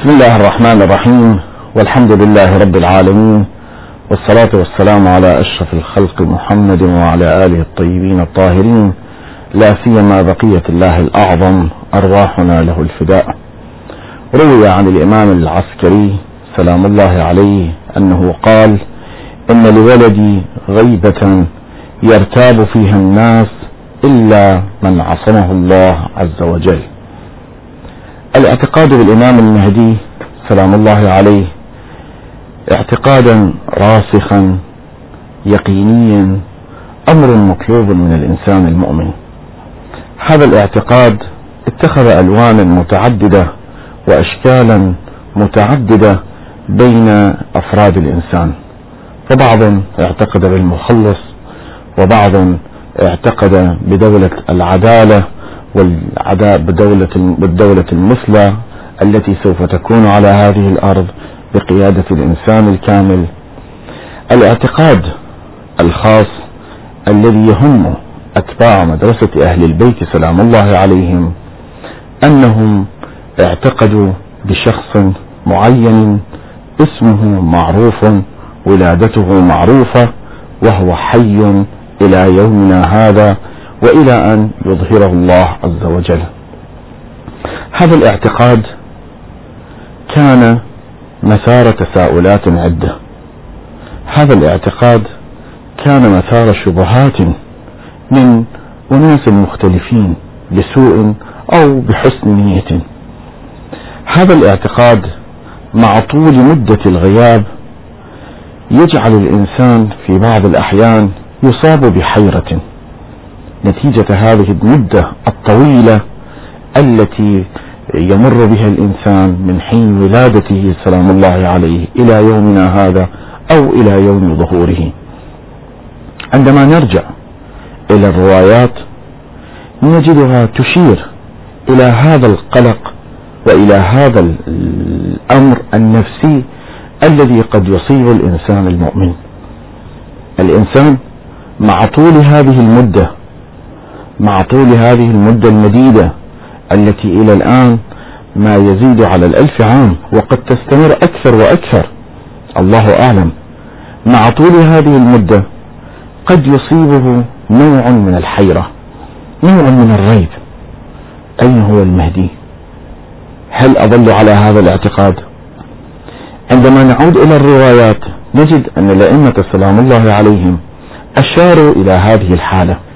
بسم الله الرحمن الرحيم والحمد لله رب العالمين والصلاة والسلام على أشرف الخلق محمد وعلى آله الطيبين الطاهرين لا سيما بقية الله الأعظم أرواحنا له الفداء. روي عن الإمام العسكري سلام الله عليه أنه قال إن لولدي غيبة يرتاب فيها الناس إلا من عصمه الله عز وجل. الاعتقاد بالإمام المهدي سلام الله عليه اعتقادا راسخا يقينيا أمر مطلوب من الإنسان المؤمن. هذا الاعتقاد اتخذ ألوانا متعددة وأشكالا متعددة بين أفراد الإنسان. فبعض اعتقد بالمخلص وبعض اعتقد بدولة العدالة والعداء بدولة بالدولة المثلى التي سوف تكون على هذه الأرض بقيادة الإنسان الكامل. الاعتقاد الخاص الذي يهم أتباع مدرسة أهل البيت سلام الله عليهم أنهم اعتقدوا بشخص معين اسمه معروف ولادته معروفة وهو حي إلى يومنا هذا وإلى أن يظهره الله عز وجل. هذا الاعتقاد كان مسار تساؤلات عدة. هذا الاعتقاد كان مسار شبهات من أناس مختلفين بسوء أو بحسن نية. هذا الاعتقاد مع طول مدة الغياب يجعل الإنسان في بعض الأحيان يصاب بحيرة. نتيجة هذه المدة الطويلة التي يمر بها الإنسان من حين ولادته سلام الله عليه إلى يومنا هذا أو إلى يوم ظهوره. عندما نرجع إلى الروايات نجدها تشير إلى هذا القلق وإلى هذا الأمر النفسي الذي قد يصيب الإنسان المؤمن. الإنسان مع طول هذه المدة مع طول هذه المدة المديدة التي إلى الآن ما يزيد على الألف عام وقد تستمر أكثر وأكثر. الله أعلم. مع طول هذه المدة قد يصيبه نوع من الحيرة نوع من الريب. أين هو المهدي؟ هل أظل على هذا الاعتقاد؟ عندما نعود إلى الروايات نجد أن الأئمة سلام الله عليهم أشاروا إلى هذه الحالة.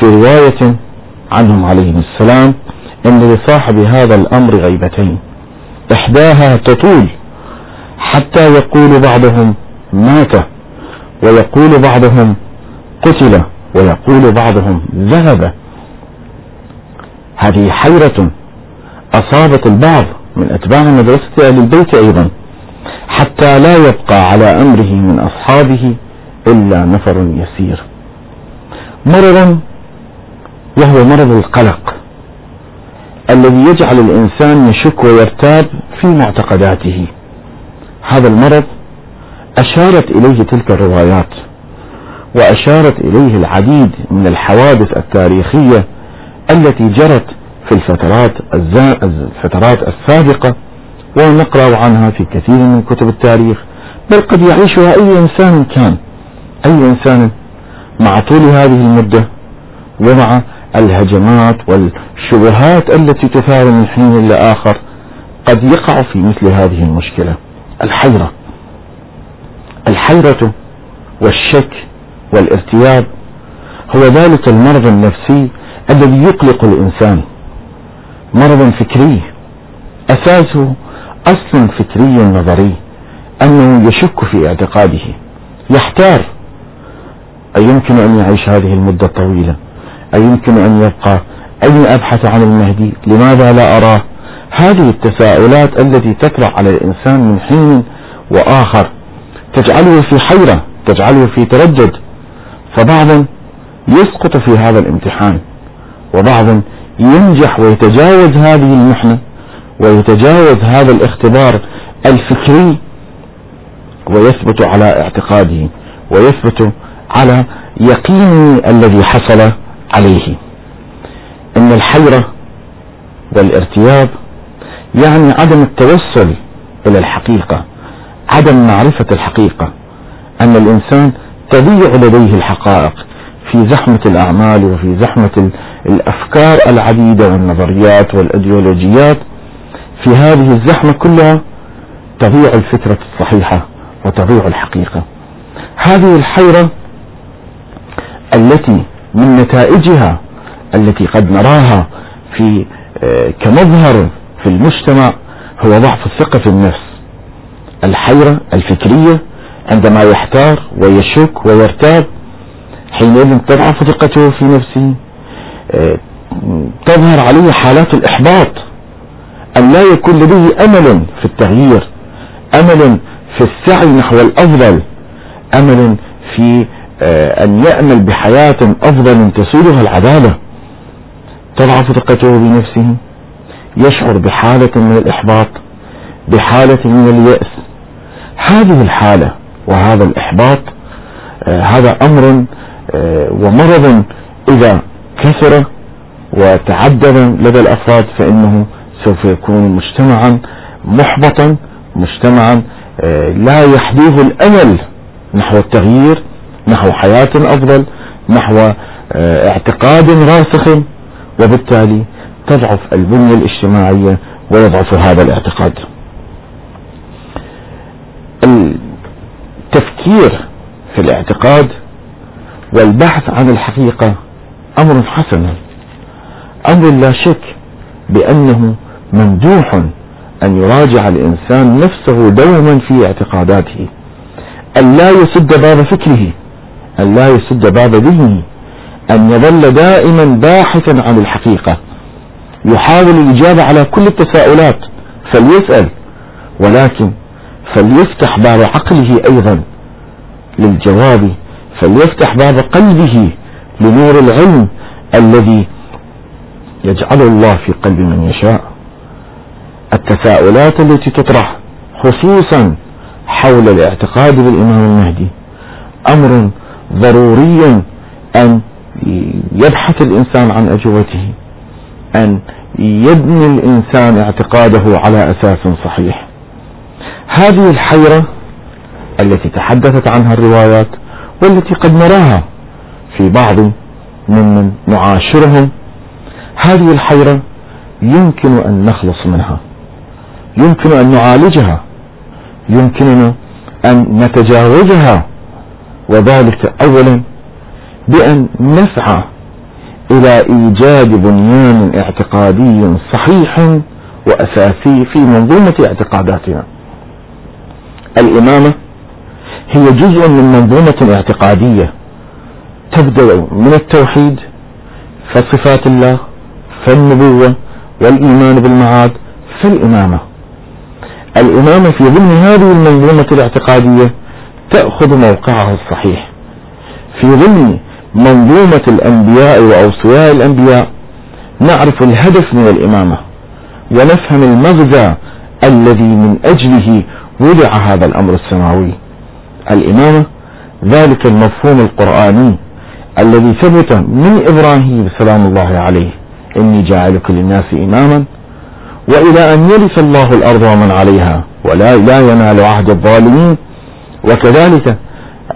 في رواية عنهم عليهم السلام أن لصاحب هذا الأمر غيبتين. إحداها تطول حتى يقول بعضهم مات ويقول بعضهم قتل ويقول بعضهم ذهب. هذه حيرة أصابت البعض من أتباع مدرسة أهل البيت أيضا حتى لا يبقى على أمره من أصحابه إلا نفر يسير. مرض وهو مرض القلق الذي يجعل الإنسان يشك ويرتاب في معتقداته. هذا المرض أشارت إليه تلك الروايات وأشارت إليه العديد من الحوادث التاريخية التي جرت في الفترات الفترات السابقة ونقرأ عنها في كثير من كتب التاريخ. بل قد يعيشها أي إنسان كان أي إنسان مع طول هذه المدة ومع الهجمات والشبهات التي تثار من حين لآخر قد يقع في مثل هذه المشكلة. الحيرة. الحيرة والشك والارتياب هو ذلك المرض النفسي الذي يقلق الإنسان. مرض فكري. أساسه أصل فكري نظري أنه يشك في اعتقاده. يحتار. أيمكن أن يعيش هذه المدة الطويلة؟ أيمكن أن يبقى؟ أين أبحث عن المهدي؟ لماذا لا أراه؟ هذه التساؤلات التي تطرح على الإنسان من حين وآخر. تجعله في حيرة تجعله في تردد. فبعض يسقط في هذا الامتحان وبعض ينجح ويتجاوز هذه المحنة ويتجاوز هذا الاختبار الفكري ويثبت على اعتقاده ويثبت على يقينه الذي حصل. عليه. إن الحيرة والارتياب يعني عدم التوصل إلى الحقيقة عدم معرفة الحقيقة أن الإنسان تضيع لديه الحقائق في زحمة الأعمال وفي زحمة الأفكار العديدة والنظريات والأيديولوجيات. في هذه الزحمة كلها تضيع الفكرة الصحيحة وتضيع الحقيقة. هذه الحيرة التي من نتائجها التي قد نراها في آه، كمظهر في المجتمع هو ضعف الثقة في النفس الحيرة الفكرية عندما يحتار ويشك ويرتاب حينئذ تضعف ثقته في نفسه آه، تظهر عليه حالات الإحباط أن لا يكون لديه أمل في التغيير أمل في السعي نحو الأفضل أمل في أن يأمل بحياة أفضل تسودها العدالة تضعف ثقته بنفسه. يشعر بحالة من الإحباط بحالة من اليأس. هذه الحالة وهذا الإحباط آه هذا أمر آه ومرض إذا كثر وتعدد لدى الأفراد فإنه سوف يكون مجتمعا محبطا مجتمعا آه لا يحديه الأمل نحو التغيير. نحو حياة أفضل نحو آه، اعتقاد راسخ وبالتالي تضعف البنية الاجتماعية ويضعف هذا الاعتقاد. التفكير في الاعتقاد والبحث عن الحقيقة أمر حسن. أمر لا شك بأنه ممدوح أن يراجع الإنسان نفسه دوما في اعتقاداته أن لا يسد باب فكره. أن لا يسد باب ذهنه أن يظل دائما باحثا عن الحقيقة. يحاول الإجابة على كل التساؤلات فليسأل ولكن فليفتح باب عقله أيضا للجواب فليفتح باب قلبه لنور العلم الذي يجعل الله في قلب من يشاء. التساؤلات التي تطرح خصوصا حول الاعتقاد بالإمام المهدي أمر ضروري أن يبحث الإنسان عن أجوبته أن يبني الإنسان اعتقاده على أساس صحيح. هذه الحيرة التي تحدثت عنها الروايات والتي قد نراها في بعض ممن نعاشرهم هذه الحيرة يمكن أن نخلص منها يمكن أن نعالجها يمكننا أن نتجاوزها. وذلك أولا بأن نسعى إلى إيجاد بنيان اعتقادي صحيح وأساسي في منظومة اعتقاداتنا. الإمامة هي جزء من منظومة اعتقادية تبدأ من التوحيد فصفات الله فالنبوة والإيمان بالمعاد فالإمامة. الإمامة في ضمن هذه المنظومة الاعتقادية تأخذ موقعها الصحيح. في ضمن منظومة الأنبياء وأوصياء الأنبياء نعرف الهدف من الإمامة ونفهم المغزى الذي من أجله وضع هذا الأمر السماوي. الإمامة ذلك المفهوم القرآني الذي ثبت من إبراهيم سلام الله عليه إني جاعلك للناس إماما وإلى أن يرث الله الأرض ومن عليها ولا لا ينال عهد الظالمين وكذلك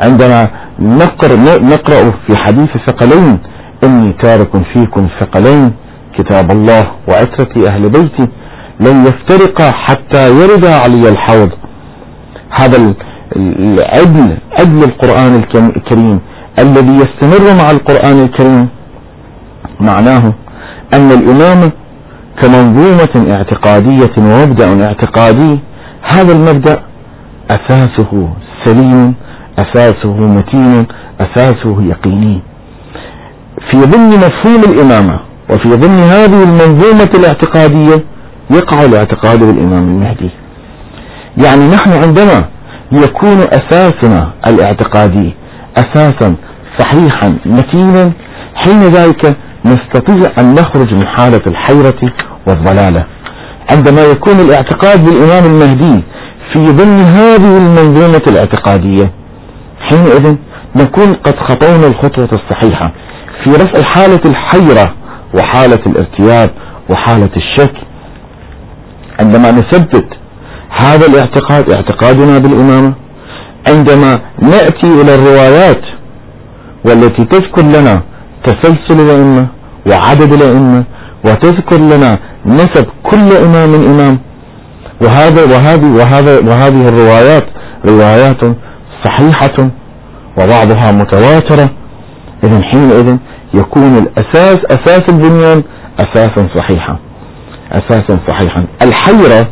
عندما نقر نقرأ في حديث ثقلين إني تارك فيكم ثقلين كتاب الله وعترة أهل بيتي لن يفترقا حتى يرد علي الحوض. هذا العدل عدل القرآن الكريم الذي يستمر مع القرآن الكريم. معناه أن الإمامة كمنظومة اعتقادية ومبدأ اعتقادي هذا المبدأ أساسه سليم أساسه متين أساسه يقيني. في ضمن مفهوم الإمامة وفي ضمن هذه المنظومة الاعتقادية يقع الاعتقاد بالإمام المهدي. يعني نحن عندما يكون أساسنا الاعتقادي أساسا صحيحا متينا حين ذلك نستطيع أن نخرج من حالة الحيرة والضلالة. عندما يكون الاعتقاد بالإمام المهدي في ضمن هذه المنظومة الاعتقادية. حينئذ نكون قد خطونا الخطوة الصحيحة في رفع حالة الحيرة وحالة الارتياب وحالة الشك. عندما نثبت هذا الاعتقاد اعتقادنا بالإمامة عندما نأتي إلى الروايات والتي تذكر لنا تسلسل الأئمة وعدد الأئمة وتذكر لنا نسب كل إمام إمام وهذا وهذه وهذا وهذه الروايات روايات صحيحة وبعضها متواترة. إذا حينئذ يكون الأساس أساس البنيان أساسا صحيحا. أساسا صحيحا. الحيرة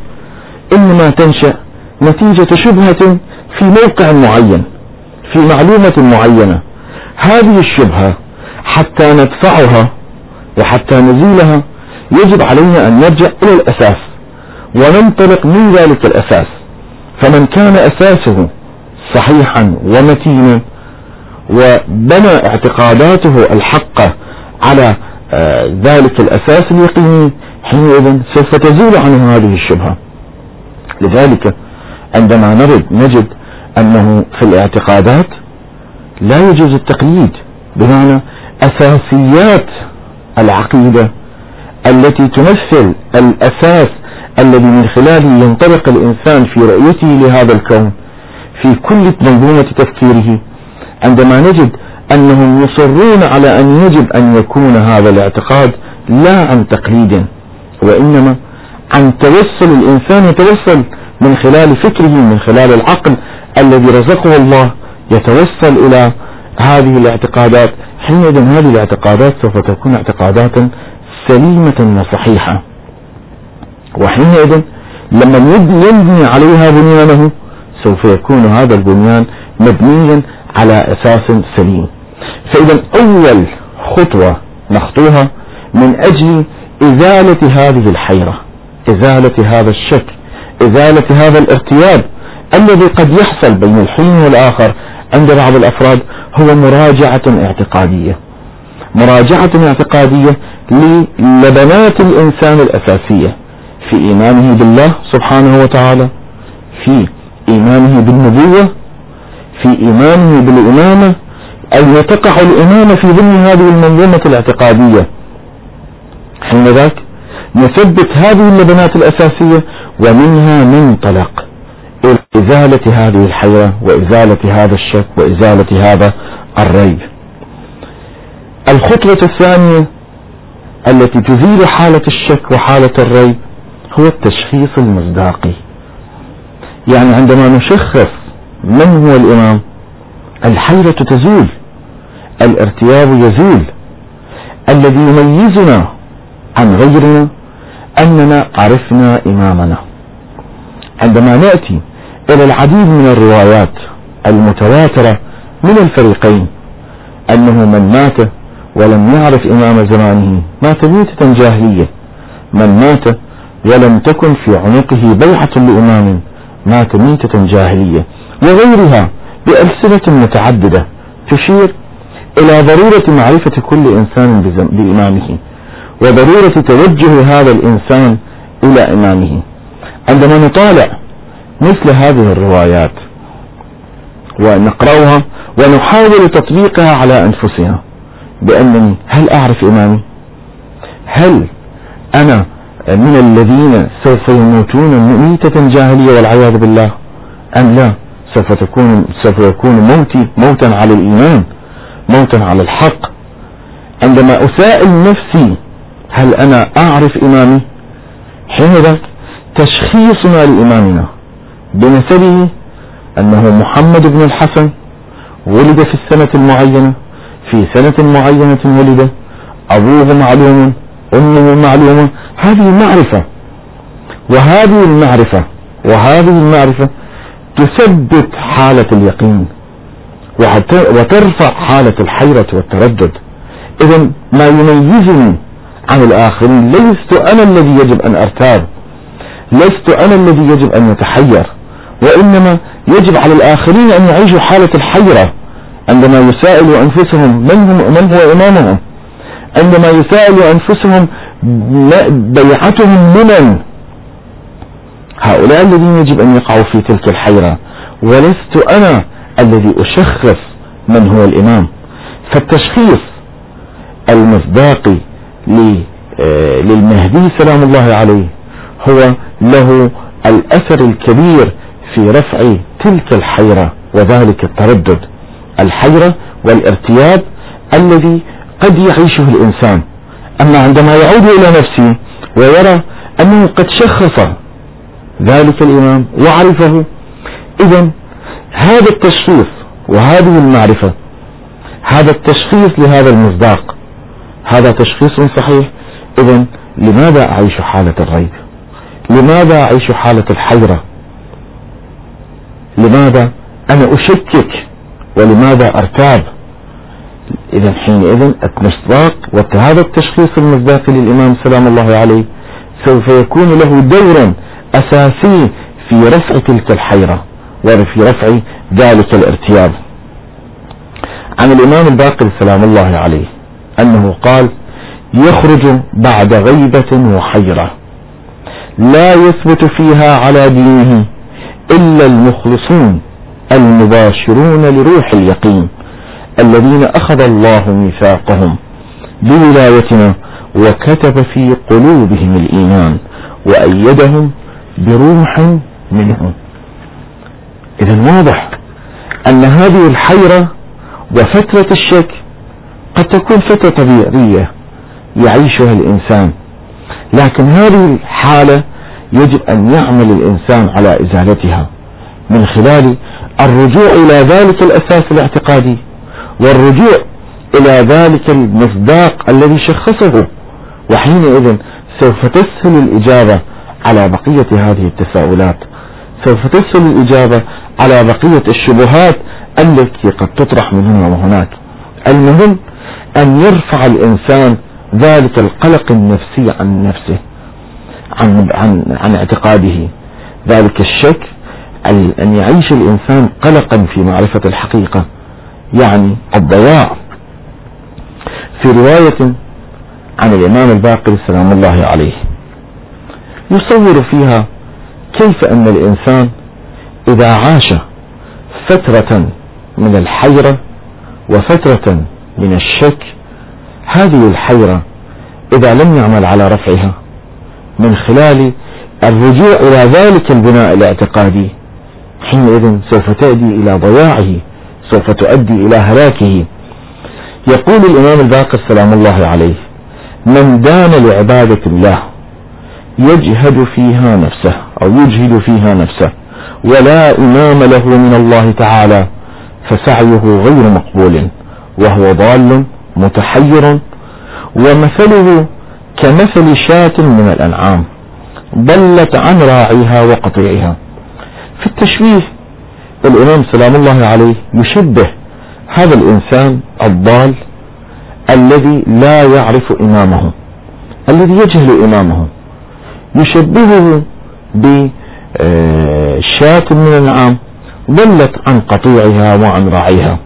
إنما تنشأ نتيجة شبهة في موقع معين في معلومة معينة. هذه الشبهة حتى ندفعها وحتى نزيلها يجب علينا أن نرجع إلى الأساس. وننطلق من ذلك الأساس. فمن كان أساسه صحيحا ومتينا وبنى اعتقاداته الحقة على آه، ذلك الأساس اليقيني حينئذ سوف تزول عنه هذه الشبهة. لذلك عندما نرد نجد أنه في الاعتقادات لا يجوز التقييد بمعنى أساسيات العقيدة التي تمثل الأساس الذي من خلاله ينطلق الإنسان في رؤيته لهذا الكون في كل منظومة تفكيره عندما نجد أنهم يصرون على أن يجب أن يكون هذا الاعتقاد لا عن تقليد وإنما عن توصل الإنسان يتوصل من خلال فكره من خلال العقل الذي رزقه الله يتوصل إلى هذه الاعتقادات. حينئذ هذه الاعتقادات سوف تكون اعتقادات سليمة وصحيحة. وحينئذ لما يبني عليها بنيانه سوف يكون هذا البنيان مبنيا على أساس سليم. فإذا أول خطوة نخطوها من أجل إزالة هذه الحيرة إزالة هذا الشك إزالة هذا الارتياب الذي قد يحصل بين الحين والآخر عند بعض الأفراد هو مراجعة اعتقادية. مراجعة اعتقادية للبنات الإنسان الأساسية. في إيمانه بالله سبحانه وتعالى في إيمانه بالنبوة في إيمانه بالإمامة أن تقع الإمامة في ضمن هذه المنظومة الاعتقادية. حين ذاك نثبت هذه اللبنات الأساسية ومنها ننطلق إلى إزالة هذه الحياة وإزالة هذا الشك وإزالة هذا الريب. الخطوة الثانية التي تزيل حالة الشك وحالة الريب هو التشخيص المصداقي. يعني عندما نشخص من هو الإمام الحيرة تزول الارتياب يزول. الذي يميزنا عن غيرنا أننا عرفنا إمامنا. عندما نأتي إلى العديد من الروايات المتواترة من الفريقين أنه من مات ولم يعرف إمام زمانه مات ميتة جاهلية. من مات ولم تكن في عنقه بيعة لإمام مات ميتة جاهلية وغيرها بألسنة متعددة تشير إلى ضرورة معرفة كل إنسان بإمامه وضرورة توجه هذا الإنسان إلى إمامه. عندما نطالع مثل هذه الروايات ونقرأها ونحاول تطبيقها على أنفسنا بأنني هل أعرف إمامي؟ هل أنا من الذين سوف يموتون ميتة جاهلية والعياذ بالله. أم لا؟ سوف تكون سوف يكون موتي موتا على الإيمان موتا على الحق. عندما أسائل نفسي هل أنا أعرف إمامي؟ حينئذ تشخيصنا لإمامنا بنسبه أنه محمد بن الحسن ولد في السنة المعينة في سنة معينة ولد أبوه معلوم أمه معلومة هذه المعرفة. وهذه المعرفة. وهذه المعرفة تثبت حالة اليقين. وترفع حالة الحيرة والتردد. إذا ما يميزني عن الآخرين لست أنا الذي يجب أن أرتاب. لست أنا الذي يجب أن يتحير. وإنما يجب على الآخرين أن يعيشوا حالة الحيرة عندما يسائلوا أنفسهم من, هم من هو إمامهم. عندما يسائلوا أنفسهم بيعتهم لمن هؤلاء الذين يجب أن يقعوا في تلك الحيرة. ولست أنا الذي أشخص من هو الإمام. فالتشخيص المصداقي آه، للمهدي سلام الله عليه هو له الأثر الكبير في رفع تلك الحيرة وذلك التردد. الحيرة والارتياب الذي قد يعيشه الإنسان. أما عندما يعود إلى نفسه ويرى أنه قد شخص ذلك الإمام وعرفه إذا هذا التشخيص وهذه المعرفة هذا التشخيص لهذا المصداق هذا تشخيص صحيح. إذا لماذا أعيش حالة الريب؟ لماذا أعيش حالة الحيرة؟ لماذا أنا أشكك؟ ولماذا أرتاب؟ إذا حينئذ المصداق وهذا التشخيص المصداقي للإمام سلام الله عليه سوف يكون له دور أساسي في رفع تلك الحيرة وفي رفع ذلك الارتياب. عن الإمام الباقر سلام الله عليه أنه قال يخرج بعد غيبة وحيرة لا يثبت فيها على دينه إلا المخلصون المباشرون لروح اليقين. الذين أخذ الله ميثاقهم بولايتنا وكتب في قلوبهم الإيمان وأيدهم بروح منه إذا واضح أن هذه الحيرة وفترة الشك قد تكون فترة طبيعية يعيشها الإنسان لكن هذه الحالة يجب أن يعمل الإنسان على إزالتها من خلال الرجوع إلى ذلك الأساس الاعتقادي. والرجوع إلى ذلك المصداق الذي شخصه. وحينئذ سوف تسهل الإجابة على بقية هذه التساؤلات. سوف تسهل الإجابة على بقية الشبهات التي قد تطرح من هنا وهناك. المهم أن يرفع الإنسان ذلك القلق النفسي عن نفسه عن, عن, عن اعتقاده. ذلك الشك أن يعيش الإنسان قلقا في معرفة الحقيقة. يعني الضياع. في رواية عن الإمام الباقر سلام الله عليه يصور فيها كيف أن الإنسان إذا عاش فترة من الحيرة وفترة من الشك هذه الحيرة إذا لم يعمل على رفعها من خلال الرجوع إلى ذلك البناء الاعتقادي حينئذ سوف تأدي إلى ضياعه. سوف تؤدي إلى هلاكه. يقول الإمام الباقر سلام الله عليه من دان لعبادة الله يجهد فيها نفسه أو يجهد فيها نفسه ولا إمام له من الله تعالى فسعيه غير مقبول وهو ضال متحير ومثله كمثل شاة من الأنعام ضلت عن راعيها وقطيعها. في التشبيه الإمام سلام الله عليه يشبه هذا الإنسان الضال الذي لا يعرف إمامه الذي يجهل إمامه. يشبهه بشاة من الأنعام ضلت عن قطيعها وعن راعيها.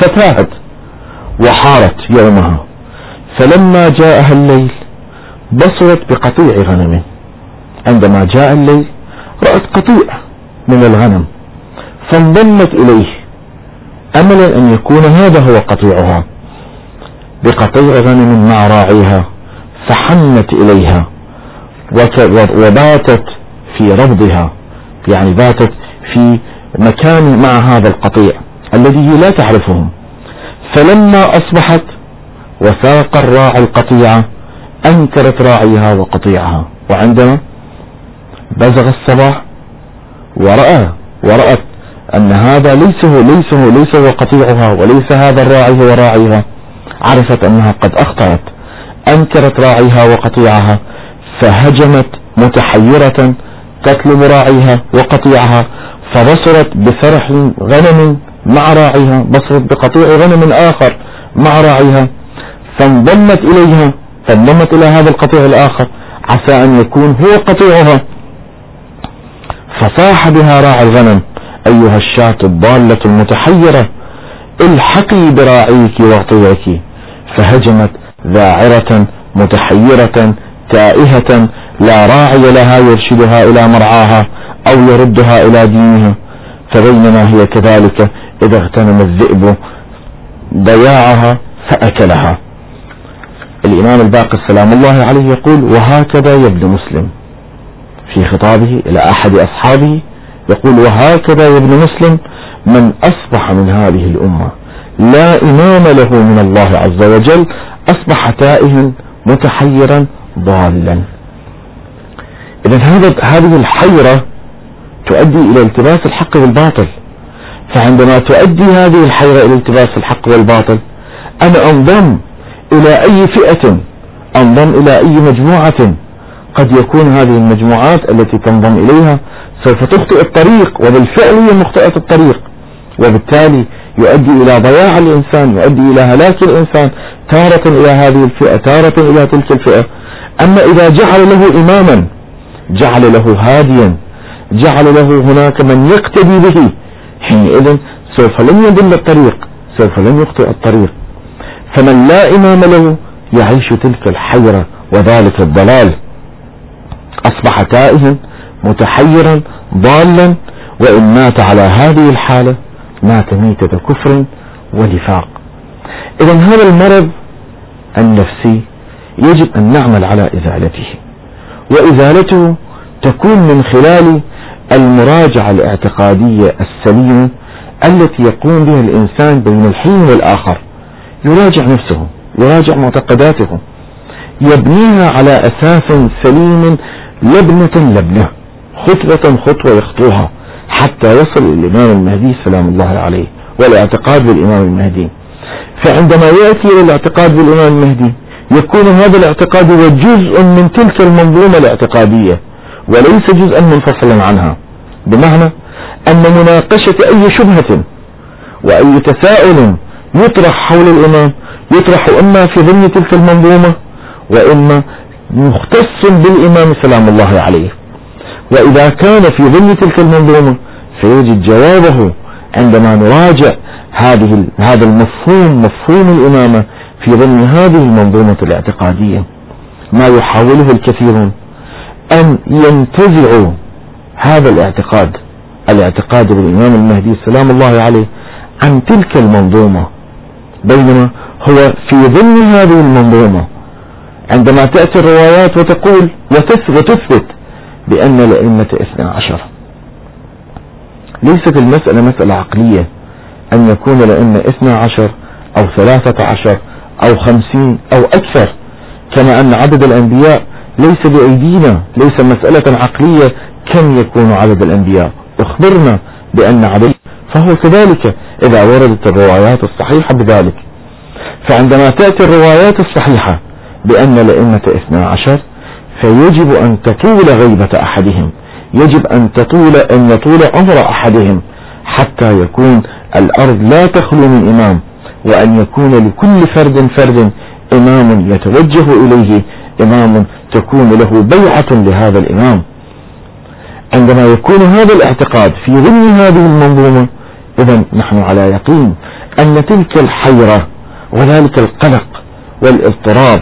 فتاهت وحارت يومها. فلما جاءها الليل بصرت بقطيع غنم عندما جاء الليل رأت قطيع من الغنم. فانضمت إليه أملا أن يكون هذا هو قطيعها. بقطيع غنم مع راعيها فحنت إليها وباتت في ربضها. يعني باتت في مكان مع هذا القطيع الذي لا تعرفهم. فلما أصبحت وساق الراعي القطيعة أنكرت راعيها وقطيعها. وعندما بزغ الصباح ورأى ورأت أن هذا ليس هو ليس هو ليس هو قطيعها وليس هذا الراعي هو راعيها. عرفت أنها قد أخطأت أنكرت راعيها وقطيعها فهجمت متحيرة تطلب راعيها وقطيعها فبصرت بفرح غنم مع راعيها بصرت بقطيع غنم آخر مع راعيها فانضمت إليها فانضمت إلى هذا القطيع الآخر عسى أن يكون هو قطيعها. فصاح بها راعي الغنم. أيها الشاة الضالة المتحيرة الحقي براعيك وقطيعك فهجمت ذاعرة متحيرة تائهة لا راعي لها يرشدها إلى مرعاها أو يردها إلى دينها. فبينما هي كذلك إذا اغتنم الذئب ضياعها فأكلها. الإمام الباقر سلام الله عليه يقول وهكذا ابن مسلم. في خطابه إلى أحد أصحابه يقول وهكذا يا ابن مسلم من أصبح من هذه الأمة لا إمام له من الله عز وجل أصبح تائها متحيرا ضالا. إذا هذا هذه الحيرة تؤدي إلى التباس الحق بالباطل فعندما تؤدي هذه الحيرة إلى التباس الحق والباطل أنا أنضم إلى أي فئة؟ أنضم إلى أي مجموعة؟ قد يكون هذه المجموعات التي تنضم إليها سوف تخطئ الطريق وبالفعل هي مخطئة الطريق. وبالتالي يؤدي إلى ضياع الإنسان يؤدي إلى هلاك الإنسان تارة إلى هذه الفئة تارة إلى تلك الفئة. أما إذا جعل له إماما جعل له هاديا جعل له هناك من يقتدي به حينئذ سوف لن يضل الطريق سوف لن يخطئ الطريق. فمن لا إمام له يعيش تلك الحيرة وذلك الضلال. أصبح تائها متحيرا ضالا وإن مات على هذه الحالة مات ميتة كفر ونفاق. إذا هذا المرض النفسي يجب أن نعمل على إزالته. وإزالته تكون من خلال المراجعة الاعتقادية السليمة التي يقوم بها الإنسان بين الحين والآخر. يراجع نفسه يراجع معتقداته. يبنيها على أساس سليم لبنة لبنة خطوة خطوة يخطوها حتى يصل الإمام المهدي سلام الله عليه والاعتقاد بالإمام المهدي. فعندما يأتي الاعتقاد بالإمام المهدي يكون هذا الاعتقاد هو جزء من تلك المنظومة الاعتقادية وليس جزءا منفصلا عنها. بمعنى أن مناقشة أي شبهة وأي تساؤل يطرح حول الإمام يطرح إما في ضمن تلك المنظومة وإما مختص بالإمام سلام الله عليه. وإذا كان في ضمن تلك المنظومة سيجد جوابه عندما نراجع هذه هذا المفهوم مفهوم الإمامة في ضمن هذه المنظومة الاعتقادية. ما يحاوله الكثيرون أن ينتزعوا هذا الاعتقاد الاعتقاد بالإمام المهدي سلام الله عليه عن تلك المنظومة. بينما هو في ضمن هذه المنظومة عندما تأتي الروايات وتقول وتثبت بأن الأئمة اثنى عشر. ليست المسألة مسألة عقلية أن يكون الأئمة اثنى عشر أو ثلاثة عشر أو خمسين أو أكثر كما أن عدد الأنبياء ليس بأيدينا ليس مسألة عقلية كم يكون عدد الأنبياء. اخبرنا بأن عدد فهو كذلك إذا وردت الروايات الصحيحة بذلك. فعندما تأتي الروايات الصحيحة بأن الأئمة اثنى عشر فيجب أن تطول غيبة أحدهم. يجب أن تطول أن يطول عمر أحدهم حتى يكون الأرض لا تخلو من إمام وأن يكون لكل فرد فرد إمام يتوجه إليه إمام تكون له بيعة لهذا الإمام. عندما يكون هذا الاعتقاد في ضمن هذه المنظومة إذا نحن على يقين أن تلك الحيرة وذلك القلق والإضطراب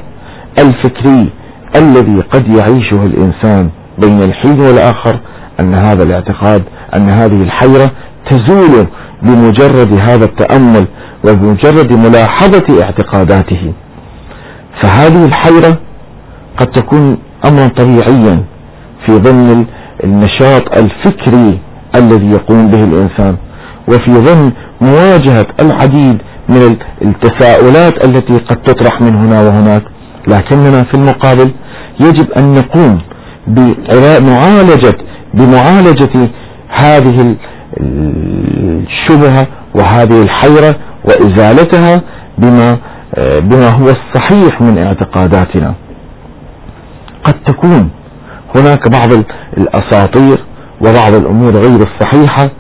الفكري الذي قد يعيشه الإنسان بين الحين والآخر أن هذا الاعتقاد أن هذه الحيرة تزول بمجرد هذا التأمل وبمجرد ملاحظة اعتقاداته. فهذه الحيرة قد تكون أمرا طبيعيا في ضمن النشاط الفكري الذي يقوم به الإنسان وفي ضمن مواجهة العديد من التساؤلات التي قد تطرح من هنا وهناك. لكننا في المقابل يجب أن نقوم بمعالجة بمعالجة هذه الشبهة وهذه الحيرة وإزالتها بما بما هو الصحيح من اعتقاداتنا. قد تكون هناك بعض الأساطير وبعض الأمور غير الصحيحة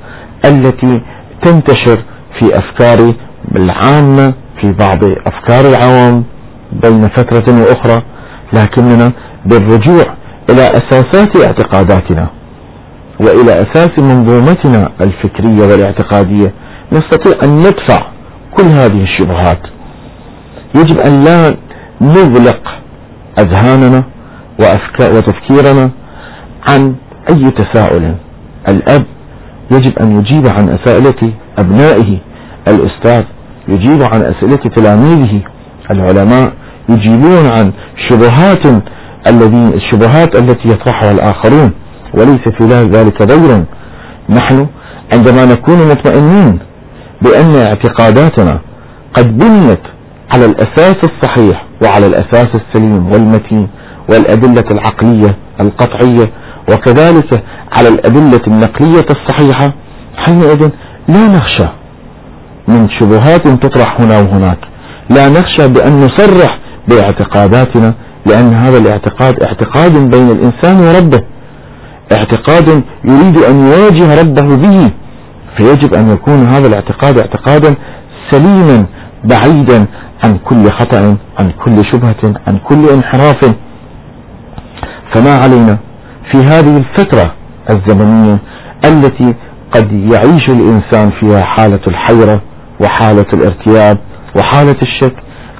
التي تنتشر في أفكار العامة في بعض أفكار العوام. بين فترة وأخرى لكننا بالرجوع إلى أساسات اعتقاداتنا وإلى أساس منظومتنا الفكرية والاعتقادية نستطيع أن ندفع كل هذه الشبهات. يجب أن لا نغلق أذهاننا وتفكيرنا عن أي تساؤل. الأب يجب أن يجيب عن أسئلة أبنائه الأستاذ يجيب عن أسئلة تلاميذه. العلماء يجيبون عن شبهات الذين الشبهات التي يطرحها الآخرون وليس في ذلك ضير نحن عندما نكون مطمئنين بأن اعتقاداتنا قد بنيت على الأساس الصحيح وعلى الأساس السليم والمتين والأدلة العقلية القطعية وكذلك على الأدلة النقلية الصحيحة حينئذ لا نخشى من شبهات تطرح هنا وهناك. لا نخشى بأن نصرح باعتقاداتنا لأن هذا الاعتقاد اعتقاد بين الإنسان وربه. اعتقاد يريد أن يواجه ربه به فيجب أن يكون هذا الاعتقاد اعتقادا سليما بعيدا عن كل خطأ عن كل شبهة عن كل انحراف. فما علينا في هذه الفترة الزمنية التي قد يعيش الإنسان فيها حالة الحيرة وحالة الارتياب وحالة الشك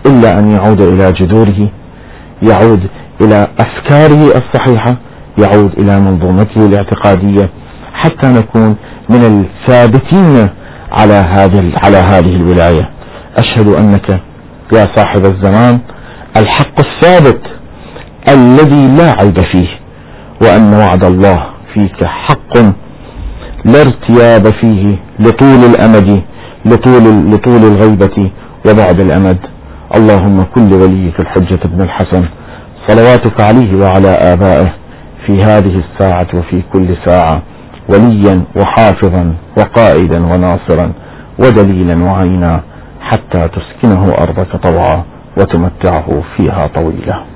إلا أن يعود إلى جذوره يعود إلى أفكاره الصحيحة يعود إلى منظومته الاعتقادية حتى نكون من الثابتين على هذه على هذه الولاية. أشهد أنك يا صاحب الزمان الحق الثابت الذي لا عيب فيه وأن وعد الله فيك حق لا ارتياب فيه لطول الأمد لطول, لطول الغيبة وبعد الأمد اللهم كل وليك الحجة ابن الحسن. صلواتك عليه وعلى آبائه في هذه الساعة وفي كل ساعة. وليا وحافظا وقائدا وناصرا ودليلا وعينا حتى تسكنه أرضك طوعا وتمتعه فيها طويلا.